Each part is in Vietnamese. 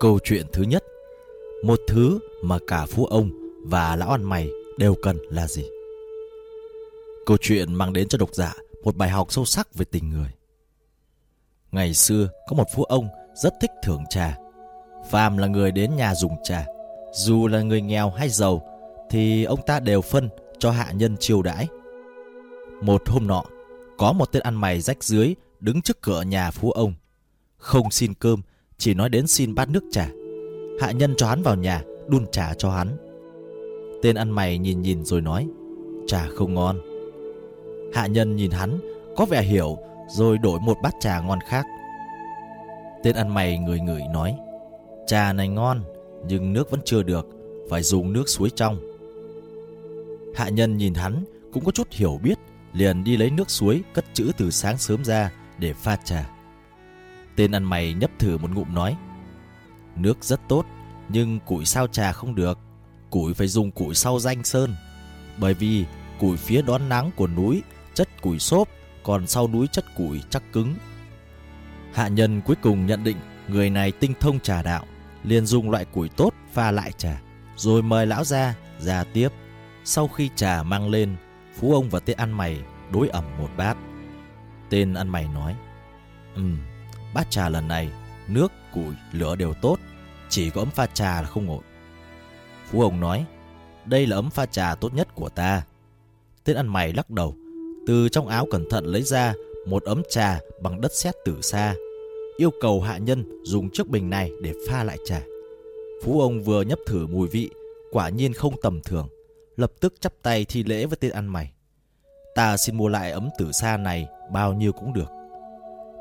Câu chuyện thứ nhất Một thứ mà cả phú ông và lão ăn mày đều cần là gì? Câu chuyện mang đến cho độc giả một bài học sâu sắc về tình người. Ngày xưa có một phú ông rất thích thưởng trà. Phàm là người đến nhà dùng trà, dù là người nghèo hay giàu thì ông ta đều phân cho hạ nhân chiêu đãi. Một hôm nọ, có một tên ăn mày rách dưới đứng trước cửa nhà phú ông. Không xin cơm, chỉ nói đến xin bát nước trà. Hạ nhân cho hắn vào nhà, đun trà cho hắn. Tên ăn mày nhìn nhìn rồi nói, trà không ngon. Hạ nhân nhìn hắn, có vẻ hiểu, rồi đổi một bát trà ngon khác. Tên ăn mày người ngửi nói, trà này ngon, nhưng nước vẫn chưa được, phải dùng nước suối trong. Hạ nhân nhìn hắn, cũng có chút hiểu biết, liền đi lấy nước suối cất chữ từ sáng sớm ra để pha trà. Tên ăn mày nhấp thử một ngụm nói, nước rất tốt, nhưng củi sao trà không được. Củi phải dùng củi sau danh sơn, bởi vì củi phía đón nắng của núi chất củi xốp, còn sau núi chất củi chắc cứng. Hạ nhân cuối cùng nhận định người này tinh thông trà đạo, liền dùng loại củi tốt pha lại trà, rồi mời lão ra ra tiếp. Sau khi trà mang lên, phú ông và tên ăn mày đối ẩm một bát. Tên ăn mày nói, Ừm, bát trà lần này, nước, củi, lửa đều tốt, chỉ có ấm pha trà là không ổn. Phú ông nói, đây là ấm pha trà tốt nhất của ta. Tên ăn mày lắc đầu, từ trong áo cẩn thận lấy ra một ấm trà bằng đất sét từ xa, yêu cầu hạ nhân dùng chiếc bình này để pha lại trà. Phú ông vừa nhấp thử mùi vị, quả nhiên không tầm thường, lập tức chắp tay thi lễ với tên ăn mày. Ta xin mua lại ấm tử sa này bao nhiêu cũng được.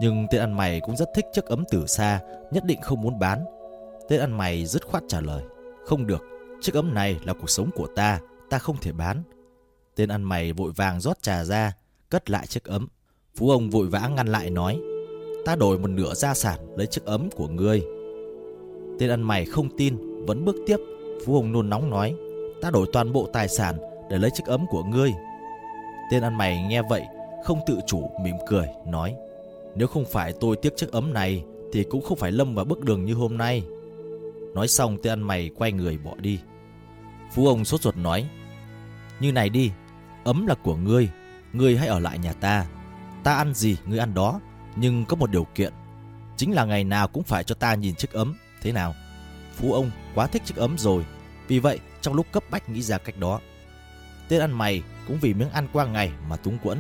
Nhưng tên ăn mày cũng rất thích chiếc ấm tử xa nhất định không muốn bán. Tên ăn mày dứt khoát trả lời, không được, chiếc ấm này là cuộc sống của ta, ta không thể bán. Tên ăn mày vội vàng rót trà ra, cất lại chiếc ấm. Phú ông vội vã ngăn lại nói, ta đổi một nửa gia sản lấy chiếc ấm của ngươi. Tên ăn mày không tin, vẫn bước tiếp. Phú ông nôn nóng nói, ta đổi toàn bộ tài sản để lấy chiếc ấm của ngươi. Tên ăn mày nghe vậy, không tự chủ mỉm cười, nói, nếu không phải tôi tiếc chiếc ấm này, thì cũng không phải lâm vào bước đường như hôm nay. Nói xong tên ăn mày quay người bỏ đi. Phú ông sốt ruột nói, như này đi, ấm là của ngươi, ngươi hãy ở lại nhà ta. Ta ăn gì ngươi ăn đó, nhưng có một điều kiện. Chính là ngày nào cũng phải cho ta nhìn chiếc ấm, thế nào? Phú ông quá thích chiếc ấm rồi, vì vậy trong lúc cấp bách nghĩ ra cách đó. Tên ăn mày cũng vì miếng ăn qua ngày mà túng quẫn.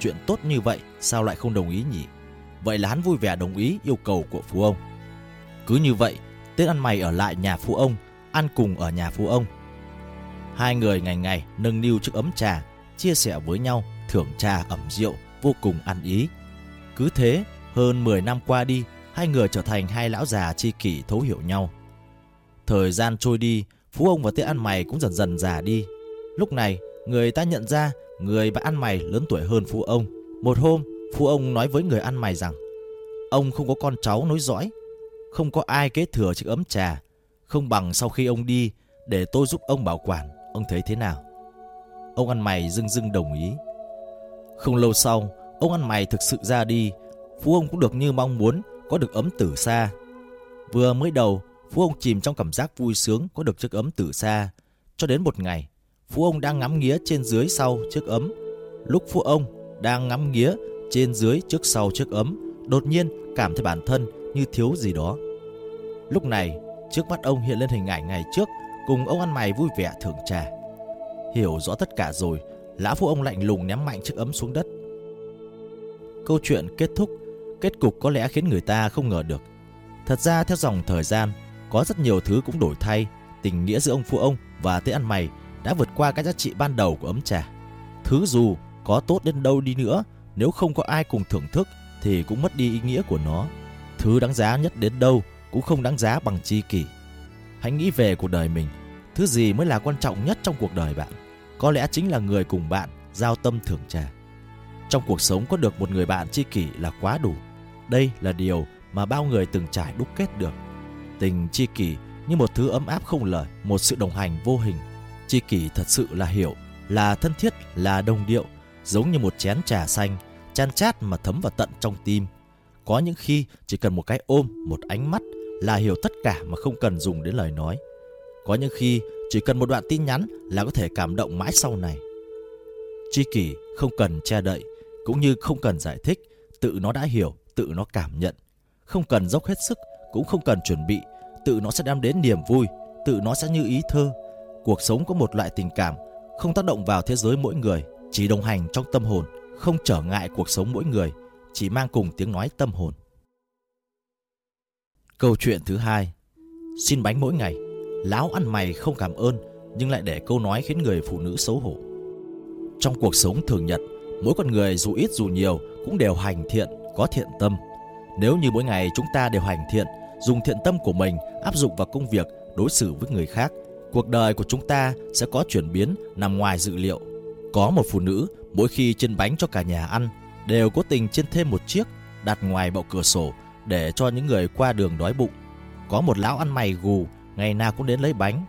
Chuyện tốt như vậy sao lại không đồng ý nhỉ? Vậy là hắn vui vẻ đồng ý yêu cầu của phú ông. Cứ như vậy, Tết ăn mày ở lại nhà phú ông, ăn cùng ở nhà phú ông. Hai người ngày ngày nâng niu trước ấm trà, chia sẻ với nhau, thưởng trà ẩm rượu, vô cùng ăn ý. Cứ thế, hơn 10 năm qua đi, hai người trở thành hai lão già chi kỷ thấu hiểu nhau. Thời gian trôi đi, Phú ông và Tết ăn mày cũng dần dần già đi. Lúc này, người ta nhận ra người bạn ăn mày lớn tuổi hơn Phú ông. Một hôm, phu ông nói với người ăn mày rằng ông không có con cháu nối dõi, không có ai kế thừa chiếc ấm trà, không bằng sau khi ông đi để tôi giúp ông bảo quản, ông thấy thế nào? Ông ăn mày dưng dưng đồng ý. Không lâu sau, ông ăn mày thực sự ra đi, Phú ông cũng được như mong muốn có được ấm tử xa. Vừa mới đầu, Phú ông chìm trong cảm giác vui sướng có được chiếc ấm tử xa. Cho đến một ngày, Phú ông đang ngắm nghía trên dưới sau chiếc ấm. Lúc Phú ông đang ngắm nghía trên dưới trước sau chiếc ấm, đột nhiên cảm thấy bản thân như thiếu gì đó. Lúc này, trước mắt ông hiện lên hình ảnh ngày trước cùng ông ăn mày vui vẻ thưởng trà. Hiểu rõ tất cả rồi, lão phu ông lạnh lùng ném mạnh chiếc ấm xuống đất. Câu chuyện kết thúc, kết cục có lẽ khiến người ta không ngờ được. Thật ra theo dòng thời gian, có rất nhiều thứ cũng đổi thay, tình nghĩa giữa ông phu ông và tế ăn mày đã vượt qua các giá trị ban đầu của ấm trà. Thứ dù có tốt đến đâu đi nữa, nếu không có ai cùng thưởng thức thì cũng mất đi ý nghĩa của nó. Thứ đáng giá nhất đến đâu cũng không đáng giá bằng chi kỷ. Hãy nghĩ về cuộc đời mình, thứ gì mới là quan trọng nhất trong cuộc đời bạn? Có lẽ chính là người cùng bạn giao tâm thưởng trà. Trong cuộc sống có được một người bạn chi kỷ là quá đủ. Đây là điều mà bao người từng trải đúc kết được. Tình chi kỷ như một thứ ấm áp không lời, một sự đồng hành vô hình. chi kỷ thật sự là hiểu, là thân thiết, là đồng điệu, giống như một chén trà xanh, chan chát mà thấm vào tận trong tim. Có những khi chỉ cần một cái ôm, một ánh mắt, là hiểu tất cả mà không cần dùng đến lời nói. Có những khi chỉ cần một đoạn tin nhắn là có thể cảm động mãi sau này. Tri kỷ không cần che đậy, cũng như không cần giải thích, tự nó đã hiểu, tự nó cảm nhận. Không cần dốc hết sức, cũng không cần chuẩn bị, tự nó sẽ đem đến niềm vui, tự nó sẽ như ý thơ. Cuộc sống có một loại tình cảm, không tác động vào thế giới mỗi người, chỉ đồng hành trong tâm hồn, không trở ngại cuộc sống mỗi người, chỉ mang cùng tiếng nói tâm hồn. Câu chuyện thứ hai Xin bánh mỗi ngày. Láo ăn mày không cảm ơn Nhưng lại để câu nói khiến người phụ nữ xấu hổ. Trong cuộc sống thường nhật Mỗi con người dù ít dù nhiều Cũng đều hành thiện, có thiện tâm. Nếu như mỗi ngày chúng ta đều hành thiện Dùng thiện tâm của mình áp dụng vào công việc Đối xử với người khác Cuộc đời của chúng ta sẽ có chuyển biến Nằm ngoài dự liệu. Có một phụ nữ mỗi khi chân bánh cho cả nhà ăn Đều cố tình trên thêm một chiếc Đặt ngoài bậu cửa sổ để cho những người qua đường đói bụng. Có một lão ăn mày gù, ngày nào cũng đến lấy bánh.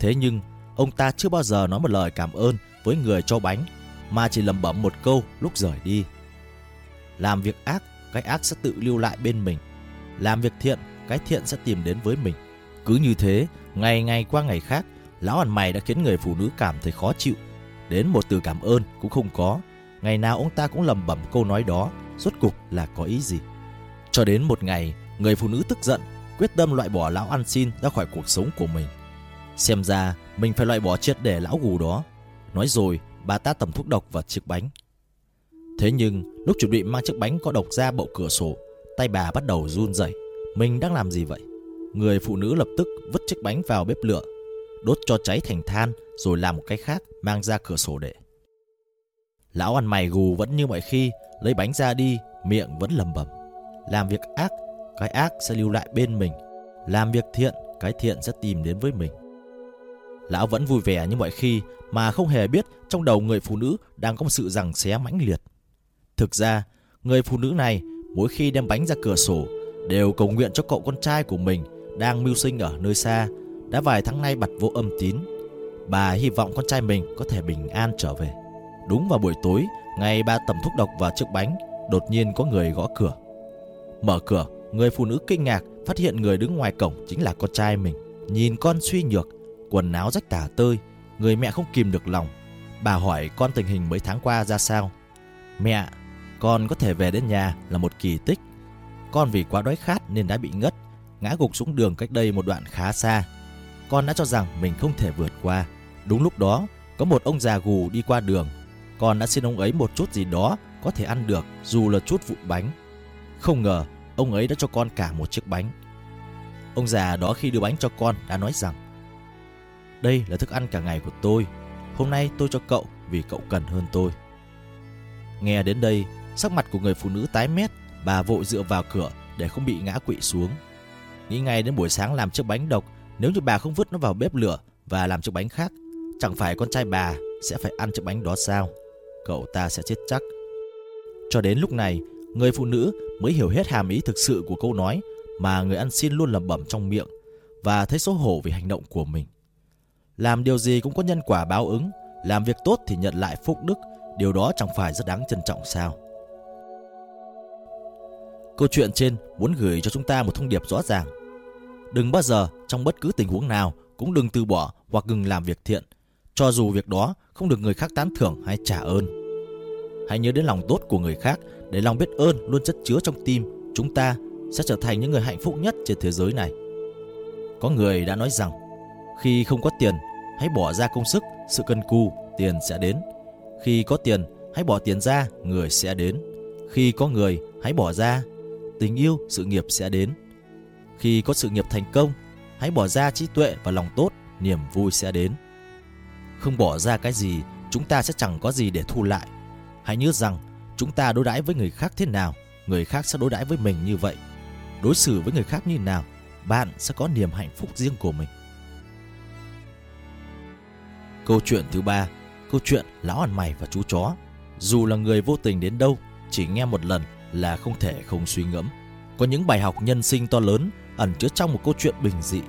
Thế nhưng, ông ta chưa bao giờ nói một lời cảm ơn với người cho bánh, mà chỉ lẩm bẩm một câu lúc rời đi. Làm việc ác, cái ác sẽ tự lưu lại bên mình. Làm việc thiện, cái thiện sẽ tìm đến với mình. Cứ như thế, ngày ngày qua ngày khác, lão ăn mày đã khiến người phụ nữ cảm thấy khó chịu. Đến một từ cảm ơn cũng không có. Ngày nào ông ta cũng lẩm bẩm câu nói đó, rốt cục là có ý gì. Cho đến một ngày, người phụ nữ tức giận, quyết tâm loại bỏ lão ăn xin ra khỏi cuộc sống của mình. Xem ra, mình phải loại bỏ triệt để lão gù đó. Nói rồi, bà ta tẩm thuốc độc vào chiếc bánh. Thế nhưng, lúc chuẩn bị mang chiếc bánh có độc ra bậu cửa sổ, tay bà bắt đầu run rẩy. Mình đang làm gì vậy? Người phụ nữ lập tức vứt chiếc bánh vào bếp lửa, đốt cho cháy thành than rồi làm một cái khác mang ra cửa sổ để. Lão ăn mày gù vẫn như mọi khi, lấy bánh ra đi, miệng vẫn lầm bầm. Làm việc ác, cái ác sẽ lưu lại bên mình. Làm việc thiện, cái thiện sẽ tìm đến với mình. Lão vẫn vui vẻ như mọi khi mà không hề biết trong đầu người phụ nữ đang có một sự rằng xé mãnh liệt. Thực ra, người phụ nữ này mỗi khi đem bánh ra cửa sổ đều cầu nguyện cho cậu con trai của mình đang mưu sinh ở nơi xa, đã vài tháng nay bật vô âm tín. Bà hy vọng con trai mình có thể bình an trở về. Đúng vào buổi tối, ngày ba tẩm thuốc độc vào chiếc bánh, đột nhiên có người gõ cửa. Mở cửa, người phụ nữ kinh ngạc phát hiện người đứng ngoài cổng chính là con trai mình. Nhìn con suy nhược, quần áo rách tả tơi, người mẹ không kìm được lòng. Bà hỏi con tình hình mấy tháng qua ra sao. Mẹ, con có thể về đến nhà là một kỳ tích. Con vì quá đói khát nên đã bị ngất, ngã gục xuống đường cách đây một đoạn khá xa. Con đã cho rằng mình không thể vượt qua. Đúng lúc đó, có một ông già gù đi qua đường. Con đã xin ông ấy một chút gì đó có thể ăn được dù là chút vụn bánh. Không ngờ ông ấy đã cho con cả một chiếc bánh. Ông già đó khi đưa bánh cho con đã nói rằng Đây là thức ăn cả ngày của tôi, hôm nay tôi cho cậu vì cậu cần hơn tôi. Nghe đến đây, sắc mặt của người phụ nữ tái mét, bà vội dựa vào cửa để không bị ngã quỵ xuống. Nghĩ ngay đến buổi sáng làm chiếc bánh độc, nếu như bà không vứt nó vào bếp lửa và làm chiếc bánh khác, chẳng phải con trai bà sẽ phải ăn chiếc bánh đó sao? Cậu ta sẽ chết chắc. Cho đến lúc này, người phụ nữ mới hiểu hết hàm ý thực sự của câu nói mà người ăn xin luôn lẩm bẩm trong miệng và thấy xấu hổ vì hành động của mình. Làm điều gì cũng có nhân quả báo ứng, làm việc tốt thì nhận lại phúc đức, điều đó chẳng phải rất đáng trân trọng sao? Câu chuyện trên muốn gửi cho chúng ta một thông điệp rõ ràng. Đừng bao giờ trong bất cứ tình huống nào cũng đừng từ bỏ hoặc ngừng làm việc thiện, cho dù việc đó không được người khác tán thưởng hay trả ơn. Hãy nhớ đến lòng tốt của người khác để lòng biết ơn luôn chất chứa trong tim chúng ta sẽ trở thành những người hạnh phúc nhất trên thế giới này. Có người đã nói rằng khi không có tiền, hãy bỏ ra công sức, sự cân cù, tiền sẽ đến. Khi có tiền, hãy bỏ tiền ra, người sẽ đến. Khi có người, hãy bỏ ra, tình yêu, sự nghiệp sẽ đến. Khi có sự nghiệp thành công, hãy bỏ ra trí tuệ và lòng tốt, niềm vui sẽ đến. Không bỏ ra cái gì, chúng ta sẽ chẳng có gì để thu lại. Hãy nhớ rằng Chúng ta đối đãi với người khác thế nào, người khác sẽ đối đãi với mình như vậy. Đối xử với người khác như nào, bạn sẽ có niềm hạnh phúc riêng của mình. Câu chuyện thứ ba, câu chuyện lão ăn mày và chú chó. Dù là người vô tình đến đâu, chỉ nghe một lần là không thể không suy ngẫm. Có những bài học nhân sinh to lớn ẩn chứa trong một câu chuyện bình dị.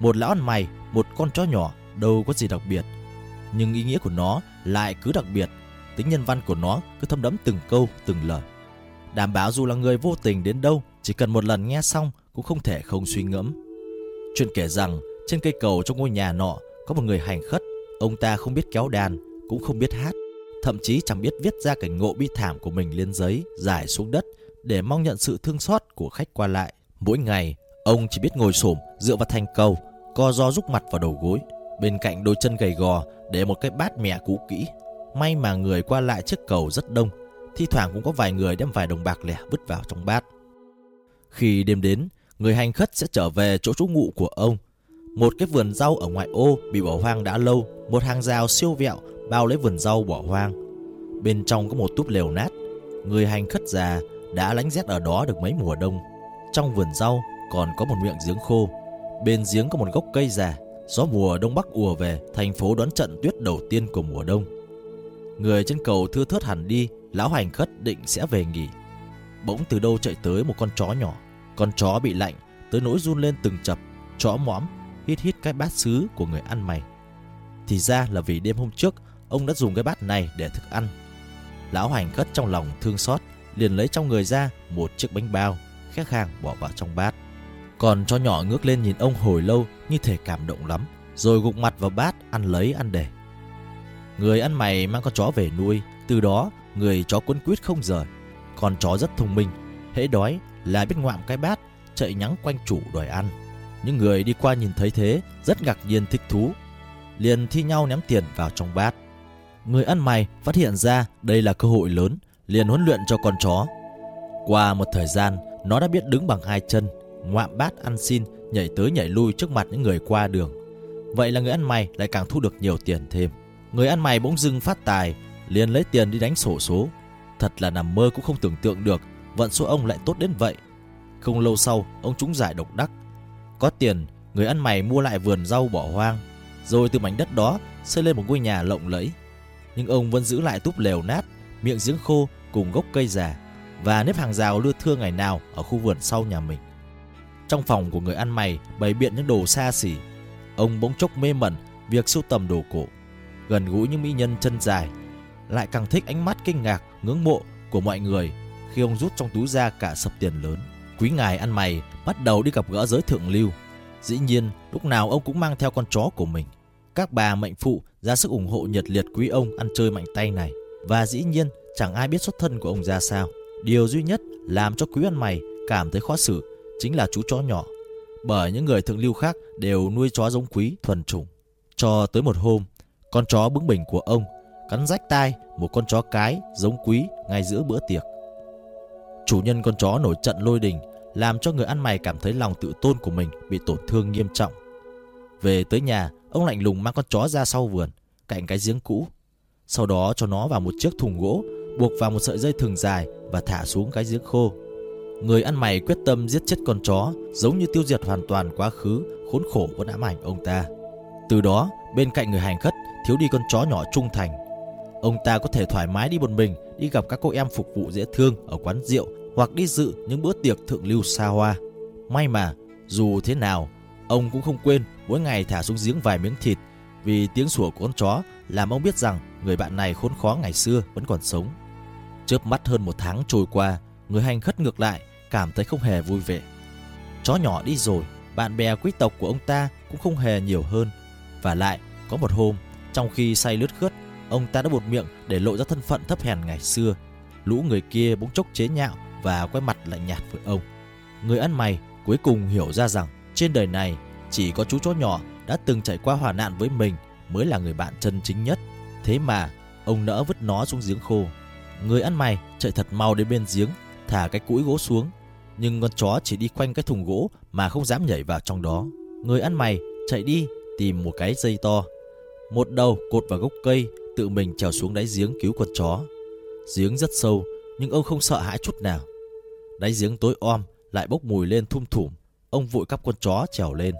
Một lão ăn mày, một con chó nhỏ đâu có gì đặc biệt, nhưng ý nghĩa của nó lại cứ đặc biệt tính nhân văn của nó cứ thâm đẫm từng câu, từng lời. Đảm bảo dù là người vô tình đến đâu chỉ cần một lần nghe xong cũng không thể không suy ngẫm. Chuyện kể rằng trên cây cầu trong ngôi nhà nọ có một người hành khất, ông ta không biết kéo đàn, cũng không biết hát, thậm chí chẳng biết viết ra cảnh ngộ bi thảm của mình lên giấy, giải xuống đất để mong nhận sự thương xót của khách qua lại. Mỗi ngày, ông chỉ biết ngồi xổm dựa vào thành cầu, co do rúc mặt vào đầu gối, bên cạnh đôi chân gầy gò để một cái bát mẹ cũ kỹ. May mà người qua lại trước cầu rất đông, thi thoảng cũng có vài người đem vài đồng bạc lẻ vứt vào trong bát. Khi đêm đến, người hành khất sẽ trở về chỗ trú ngụ của ông. Một cái vườn rau ở ngoại ô bị bỏ hoang đã lâu, một hàng rào siêu vẹo bao lấy vườn rau bỏ hoang. Bên trong có một túp lều nát, người hành khất già đã lánh rét ở đó được mấy mùa đông. Trong vườn rau còn có một miệng giếng khô, bên giếng có một gốc cây già. Gió mùa đông bắc ùa về, thành phố đón trận tuyết đầu tiên của mùa đông. Người trên cầu thưa thớt hẳn đi, lão hành khất định sẽ về nghỉ. Bỗng từ đâu chạy tới một con chó nhỏ. Con chó bị lạnh, tới nỗi run lên từng chập, chó mõm, hít hít cái bát sứ của người ăn mày. Thì ra là vì đêm hôm trước, ông đã dùng cái bát này để thức ăn. Lão hành khất trong lòng thương xót, liền lấy trong người ra một chiếc bánh bao, khét khang bỏ vào trong bát. Còn cho nhỏ ngước lên nhìn ông hồi lâu như thể cảm động lắm, rồi gục mặt vào bát ăn lấy ăn để. Người ăn mày mang con chó về nuôi, từ đó người chó quấn quýt không rời. Con chó rất thông minh, hễ đói là biết ngoạm cái bát, chạy nhắng quanh chủ đòi ăn. Những người đi qua nhìn thấy thế rất ngạc nhiên thích thú, liền thi nhau ném tiền vào trong bát. Người ăn mày phát hiện ra đây là cơ hội lớn, liền huấn luyện cho con chó. Qua một thời gian, nó đã biết đứng bằng hai chân, ngoạm bát ăn xin, nhảy tới nhảy lui trước mặt những người qua đường. Vậy là người ăn mày lại càng thu được nhiều tiền thêm. Người ăn mày bỗng dưng phát tài, liền lấy tiền đi đánh sổ số. Thật là nằm mơ cũng không tưởng tượng được, vận số ông lại tốt đến vậy. Không lâu sau, ông trúng giải độc đắc. Có tiền, người ăn mày mua lại vườn rau bỏ hoang, rồi từ mảnh đất đó xây lên một ngôi nhà lộng lẫy. Nhưng ông vẫn giữ lại túp lều nát, miệng giếng khô cùng gốc cây già và nếp hàng rào lưa thưa ngày nào ở khu vườn sau nhà mình. Trong phòng của người ăn mày bày biện những đồ xa xỉ. Ông bỗng chốc mê mẩn việc sưu tầm đồ cổ, gần gũi những mỹ nhân chân dài, lại càng thích ánh mắt kinh ngạc, ngưỡng mộ của mọi người khi ông rút trong túi ra cả sập tiền lớn. Quý ngài ăn mày bắt đầu đi gặp gỡ giới thượng lưu. Dĩ nhiên, lúc nào ông cũng mang theo con chó của mình. Các bà mệnh phụ ra sức ủng hộ nhiệt liệt quý ông ăn chơi mạnh tay này. Và dĩ nhiên, chẳng ai biết xuất thân của ông ra sao. Điều duy nhất làm cho quý ăn mày cảm thấy khó xử chính là chú chó nhỏ. Bởi những người thượng lưu khác đều nuôi chó giống quý thuần chủng. Cho tới một hôm, con chó bướng bỉnh của ông cắn rách tai một con chó cái giống quý ngay giữa bữa tiệc. Chủ nhân con chó nổi trận lôi đình làm cho người ăn mày cảm thấy lòng tự tôn của mình bị tổn thương nghiêm trọng. Về tới nhà, ông lạnh lùng mang con chó ra sau vườn, cạnh cái giếng cũ. Sau đó cho nó vào một chiếc thùng gỗ, buộc vào một sợi dây thừng dài và thả xuống cái giếng khô. Người ăn mày quyết tâm giết chết con chó, giống như tiêu diệt hoàn toàn quá khứ khốn khổ vẫn ám ảnh ông ta. Từ đó, bên cạnh người hành khất thiếu đi con chó nhỏ trung thành. Ông ta có thể thoải mái đi một mình, đi gặp các cô em phục vụ dễ thương ở quán rượu hoặc đi dự những bữa tiệc thượng lưu xa hoa. May mà, dù thế nào, ông cũng không quên mỗi ngày thả xuống giếng vài miếng thịt vì tiếng sủa của con chó làm ông biết rằng người bạn này khốn khó ngày xưa vẫn còn sống. Chớp mắt hơn một tháng trôi qua, người hành khất ngược lại cảm thấy không hề vui vẻ. Chó nhỏ đi rồi, bạn bè quý tộc của ông ta cũng không hề nhiều hơn. Và lại, có một hôm, trong khi say lướt khướt, ông ta đã buột miệng để lộ ra thân phận thấp hèn ngày xưa. Lũ người kia bỗng chốc chế nhạo và quay mặt lạnh nhạt với ông. Người ăn mày cuối cùng hiểu ra rằng trên đời này chỉ có chú chó nhỏ đã từng trải qua hỏa nạn với mình mới là người bạn chân chính nhất. Thế mà ông nỡ vứt nó xuống giếng khô. Người ăn mày chạy thật mau đến bên giếng, thả cái cũi gỗ xuống. Nhưng con chó chỉ đi quanh cái thùng gỗ mà không dám nhảy vào trong đó. Người ăn mày chạy đi tìm một cái dây to. Một đầu cột vào gốc cây, tự mình trèo xuống đáy giếng cứu con chó. Giếng rất sâu, nhưng ông không sợ hãi chút nào. Đáy giếng tối om lại bốc mùi lên thum thủm. Ông vội cắp con chó trèo lên.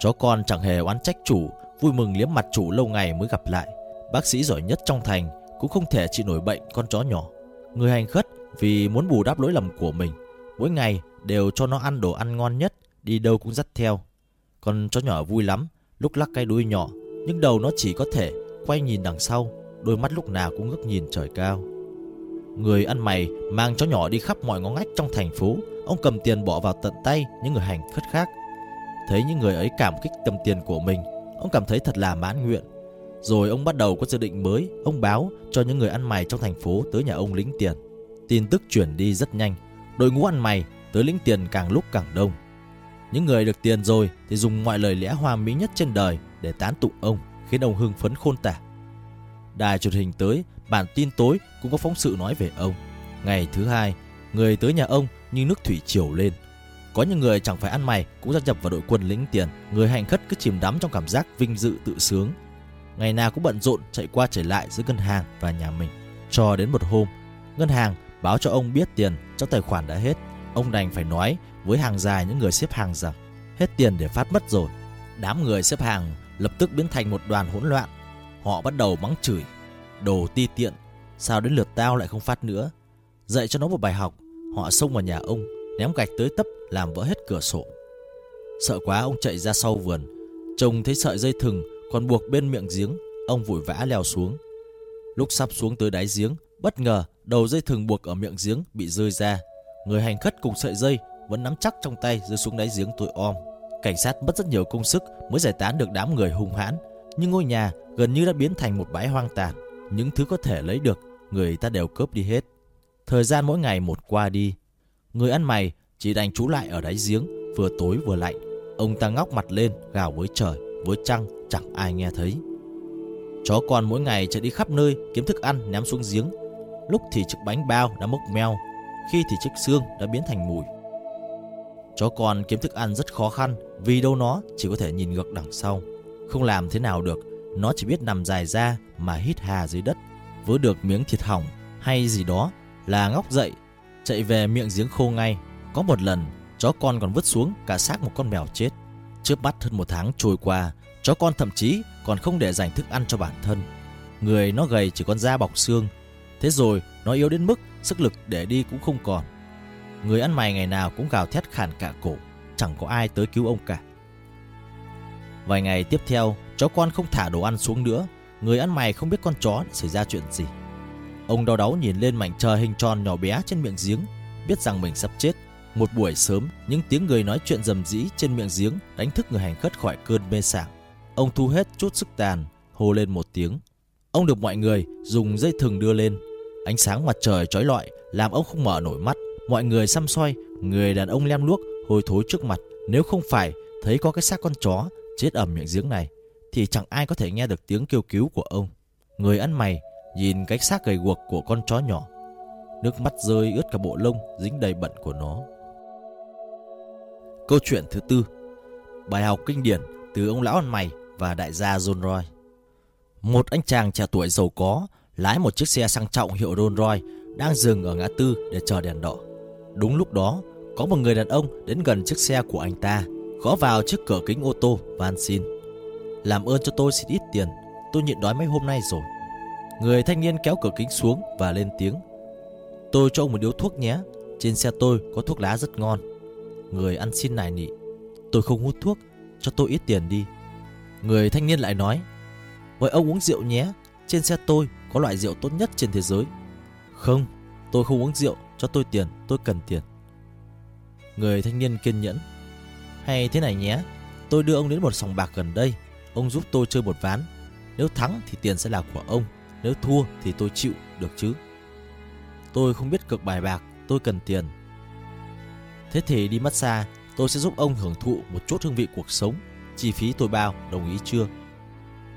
Chó con chẳng hề oán trách chủ, vui mừng liếm mặt chủ lâu ngày mới gặp lại. Bác sĩ giỏi nhất trong thành cũng không thể trị nổi bệnh con chó nhỏ. Người hành khất vì muốn bù đắp lỗi lầm của mình, mỗi ngày đều cho nó ăn đồ ăn ngon nhất, đi đâu cũng dắt theo. Con chó nhỏ vui lắm, lúc lắc cái đuôi nhỏ, nhưng đầu nó chỉ có thể quay nhìn đằng sau, đôi mắt lúc nào cũng ngước nhìn trời cao. Người ăn mày mang chó nhỏ đi khắp mọi ngõ ngách trong thành phố. Ông cầm tiền bỏ vào tận tay những người hành khất khác. Thấy những người ấy cảm kích tầm tiền của mình, ông cảm thấy thật là mãn nguyện. Rồi ông bắt đầu có dự định mới, ông báo cho những người ăn mày trong thành phố tới nhà ông lĩnh tiền. Tin tức chuyển đi rất nhanh, đội ngũ ăn mày tới lĩnh tiền càng lúc càng đông. Những người được tiền rồi thì dùng mọi lời lẽ hoa mỹ nhất trên đời để tán tụng ông, khiến ông hưng phấn khôn tả. Đài truyền hình tới, bản tin tối cũng có phóng sự nói về ông. Ngày thứ hai, người tới nhà ông như nước thủy triều lên. Có những người chẳng phải ăn mày cũng gia nhập vào đội quân lĩnh tiền. Người hành khất cứ chìm đắm trong cảm giác vinh dự tự sướng. Ngày nào cũng bận rộn chạy qua chạy lại giữa ngân hàng và nhà mình. Cho đến một hôm, ngân hàng báo cho ông biết tiền trong tài khoản đã hết. Ông đành phải nói với hàng dài những người xếp hàng rằng hết tiền để phát mất rồi. Đám người xếp hàng lập tức biến thành một đoàn hỗn loạn. Họ bắt đầu mắng chửi, đồ ti tiện, sao đến lượt tao lại không phát nữa. Dạy cho nó một bài học, họ xông vào nhà ông, ném gạch tới tấp làm vỡ hết cửa sổ. Sợ quá ông chạy ra sau vườn, trông thấy sợi dây thừng còn buộc bên miệng giếng, ông vội vã leo xuống. Lúc sắp xuống tới đáy giếng, bất ngờ đầu dây thừng buộc ở miệng giếng bị rơi ra. Người hành khất cùng sợi dây vẫn nắm chắc trong tay rơi xuống đáy giếng tối om. Cảnh sát mất rất nhiều công sức mới giải tán được đám người hung hãn, nhưng ngôi nhà gần như đã biến thành một bãi hoang tàn. Những thứ có thể lấy được, người ta đều cướp đi hết. Thời gian mỗi ngày một qua đi, người ăn mày chỉ đành trú lại ở đáy giếng, vừa tối vừa lạnh. Ông ta ngóc mặt lên, gào với trời, với trăng, chẳng ai nghe thấy. Chó con mỗi ngày chạy đi khắp nơi kiếm thức ăn ném xuống giếng. Lúc thì chiếc bánh bao đã mốc meo, khi thì chiếc xương đã biến thành mùi. Chó con kiếm thức ăn rất khó khăn vì đâu nó chỉ có thể nhìn ngược đằng sau. Không làm thế nào được, nó chỉ biết nằm dài ra mà hít hà dưới đất. Vớ được miếng thịt hỏng hay gì đó là ngóc dậy, chạy về miệng giếng khô ngay. Có một lần, chó con còn vứt xuống cả xác một con mèo chết. Trước mắt hơn một tháng trôi qua, chó con thậm chí còn không để dành thức ăn cho bản thân. Người nó gầy chỉ còn da bọc xương. Thế rồi nó yếu đến mức sức lực để đi cũng không còn. Người ăn mày ngày nào cũng gào thét khản cả cổ, chẳng có ai tới cứu ông cả. Vài ngày tiếp theo, chó con không thả đồ ăn xuống nữa. Người ăn mày không biết con chó đã xảy ra chuyện gì. Ông đau đáu nhìn lên mảnh trời hình tròn nhỏ bé trên miệng giếng, biết rằng mình sắp chết. Một buổi sớm, những tiếng người nói chuyện rầm rĩ trên miệng giếng đánh thức người hành khất khỏi cơn mê sảng. Ông thu hết chút sức tàn, hô lên một tiếng. Ông được mọi người dùng dây thừng đưa lên. Ánh sáng mặt trời chói lọi làm ông không mở nổi mắt. Mọi người xăm soi, người đàn ông lem luốc hôi thối trước mặt. Nếu không phải thấy có cái xác con chó chết ở miệng giếng này, thì chẳng ai có thể nghe được tiếng kêu cứu của ông. Người ăn mày nhìn cái xác gầy guộc của con chó nhỏ. Nước mắt rơi ướt cả bộ lông dính đầy bẩn của nó. Câu chuyện thứ tư Bài học kinh điển từ ông lão ăn mày và đại gia John Roy. Một anh chàng trẻ tuổi giàu có lái một chiếc xe sang trọng hiệu Rolls Royce đang dừng ở ngã tư để chờ đèn đỏ. Đúng lúc đó, có một người đàn ông đến gần chiếc xe của anh ta, gõ vào chiếc cửa kính ô tô và van xin. Làm ơn cho tôi xin ít tiền, tôi nhịn đói mấy hôm nay rồi. Người thanh niên kéo cửa kính xuống và lên tiếng. Tôi cho ông một điếu thuốc nhé, trên xe tôi có thuốc lá rất ngon. Người ăn xin nài nị. Tôi không hút thuốc, cho tôi ít tiền đi. Người thanh niên lại nói. Vậy ông uống rượu nhé, trên xe tôi có loại rượu tốt nhất trên thế giới. Không, tôi không uống rượu, cho tôi tiền, tôi cần tiền. Người thanh niên kiên nhẫn. Hay thế này nhé, tôi đưa ông đến một sòng bạc gần đây, ông giúp tôi chơi một ván. Nếu thắng thì tiền sẽ là của ông, nếu thua thì tôi chịu, được chứ? Tôi không biết cực bài bạc, tôi cần tiền. Thế thì đi massage, tôi sẽ giúp ông hưởng thụ một chút hương vị cuộc sống. Chi phí tôi bao, đồng ý chưa?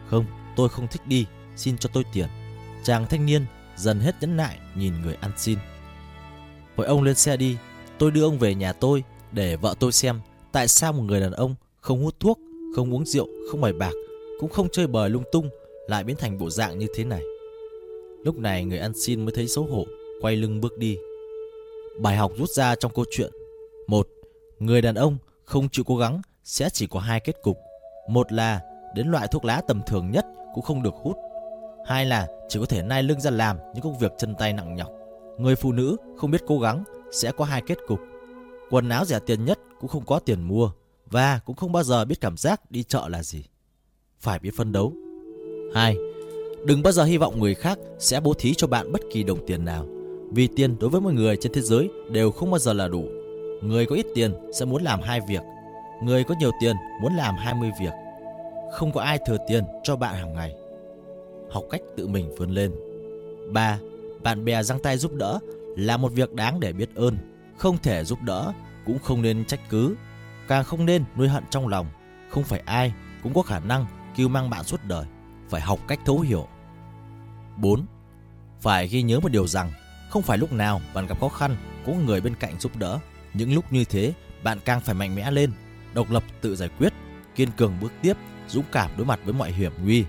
Không, tôi không thích đi, xin cho tôi tiền. Chàng thanh niên dần hết nhẫn nại nhìn người ăn xin. với ông lên xe đi, tôi đưa ông về nhà tôi để vợ tôi xem tại sao một người đàn ông không hút thuốc, không uống rượu, không bài bạc, cũng không chơi bời lung tung lại biến thành bộ dạng như thế này. Lúc này người ăn xin mới thấy xấu hổ, quay lưng bước đi. Bài học rút ra trong câu chuyện. Một, người đàn ông không chịu cố gắng sẽ chỉ có hai kết cục. Một là đến loại thuốc lá tầm thường nhất cũng không được hút. Hai là chỉ có thể nai lưng ra làm những công việc chân tay nặng nhọc. Người phụ nữ không biết cố gắng sẽ có hai kết cục. Quần áo rẻ tiền nhất cũng không có tiền mua và cũng không bao giờ biết cảm giác đi chợ là gì. Phải biết phân đấu. hai, Đừng bao giờ hy vọng người khác sẽ bố thí cho bạn bất kỳ đồng tiền nào. Vì tiền đối với mọi người trên thế giới đều không bao giờ là đủ. Người có ít tiền sẽ muốn làm hai việc, người có nhiều tiền muốn làm 20 việc. Không có ai thừa tiền cho bạn hàng ngày. Học cách tự mình vươn lên. 3. Bạn bè giang tay giúp đỡ là một việc đáng để biết ơn. Không thể giúp đỡ cũng không nên trách cứ, càng không nên nuôi hận trong lòng. Không phải ai cũng có khả năng cứu mang bạn suốt đời. Phải học cách thấu hiểu. 4. Phải ghi nhớ một điều rằng không phải lúc nào bạn gặp khó khăn có người bên cạnh giúp đỡ. Những lúc như thế, bạn càng phải mạnh mẽ lên, độc lập tự giải quyết, kiên cường bước tiếp, dũng cảm đối mặt với mọi hiểm nguy.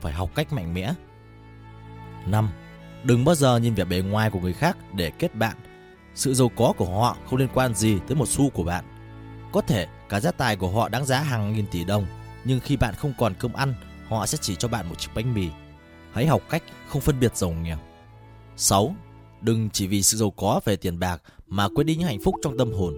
Phải học cách mạnh mẽ. 5. Đừng bao giờ nhìn vẻ bề ngoài của người khác để kết bạn. Sự giàu có của họ không liên quan gì tới một xu của bạn. Có thể cả gia tài của họ đáng giá hàng nghìn tỷ đồng, nhưng khi bạn không còn cơm ăn, họ sẽ chỉ cho bạn một chiếc bánh mì. Hãy học cách không phân biệt giàu nghèo. 6. Đừng chỉ vì sự giàu có về tiền bạc mà quên đi những hạnh phúc trong tâm hồn.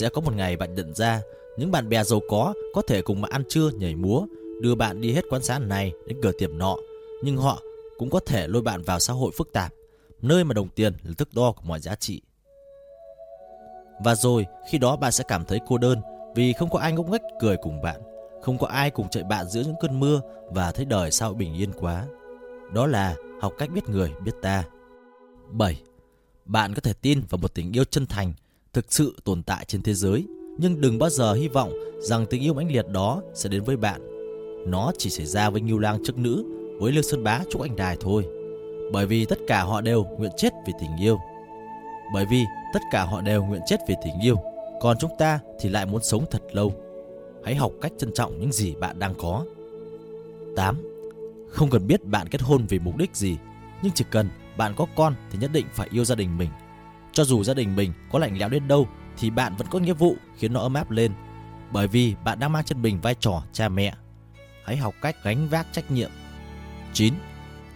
Sẽ có một ngày bạn nhận ra những bạn bè giàu có có thể cùng bạn ăn trưa nhảy múa, đưa bạn đi hết quán xá này đến cửa tiệm nọ, nhưng họ cũng có thể lôi bạn vào xã hội phức tạp, nơi mà đồng tiền là thước đo của mọi giá trị. Và rồi khi đó bạn sẽ cảm thấy cô đơn vì không có ai ngốc nghếch cười cùng bạn, không có ai cùng chạy bạn giữa những cơn mưa và thấy đời sao bình yên quá. Đó là học cách biết người, biết ta. 7. Bạn có thể tin vào một tình yêu chân thành, thực sự tồn tại trên thế giới, nhưng đừng bao giờ hy vọng rằng tình yêu mãnh liệt đó sẽ đến với bạn. Nó chỉ xảy ra với Ngưu Lang chức nữ, với Lương Sơn Bá Trúc Anh Đài thôi. Bởi vì tất cả họ đều nguyện chết vì tình yêu. Bởi vì tất cả họ đều nguyện chết vì tình yêu, còn chúng ta thì lại muốn sống thật lâu. Hãy học cách trân trọng những gì bạn đang có. 8. Không cần biết bạn kết hôn vì mục đích gì, nhưng chỉ cần bạn có con thì nhất định phải yêu gia đình mình. Cho dù gia đình mình có lạnh lẽo đến đâu thì bạn vẫn có nghĩa vụ khiến nó ấm áp lên. Bởi vì bạn đang mang trên mình vai trò cha mẹ. Hãy học cách gánh vác trách nhiệm. 9.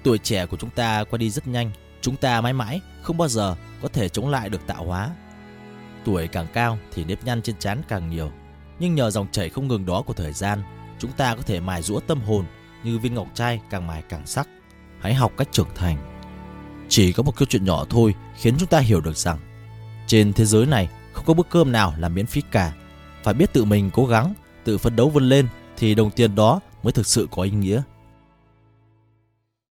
Tuổi trẻ của chúng ta qua đi rất nhanh. Chúng ta mãi mãi không bao giờ có thể chống lại được tạo hóa. Tuổi càng cao thì nếp nhăn trên trán càng nhiều. Nhưng nhờ dòng chảy không ngừng đó của thời gian, chúng ta có thể mài rũa tâm hồn như viên ngọc trai càng mài càng sắc. Hãy học cách trưởng thành. Chỉ có một câu chuyện nhỏ thôi khiến chúng ta hiểu được rằng trên thế giới này không có bữa cơm nào là miễn phí cả. Phải biết tự mình cố gắng, tự phấn đấu vươn lên thì đồng tiền đó mới thực sự có ý nghĩa.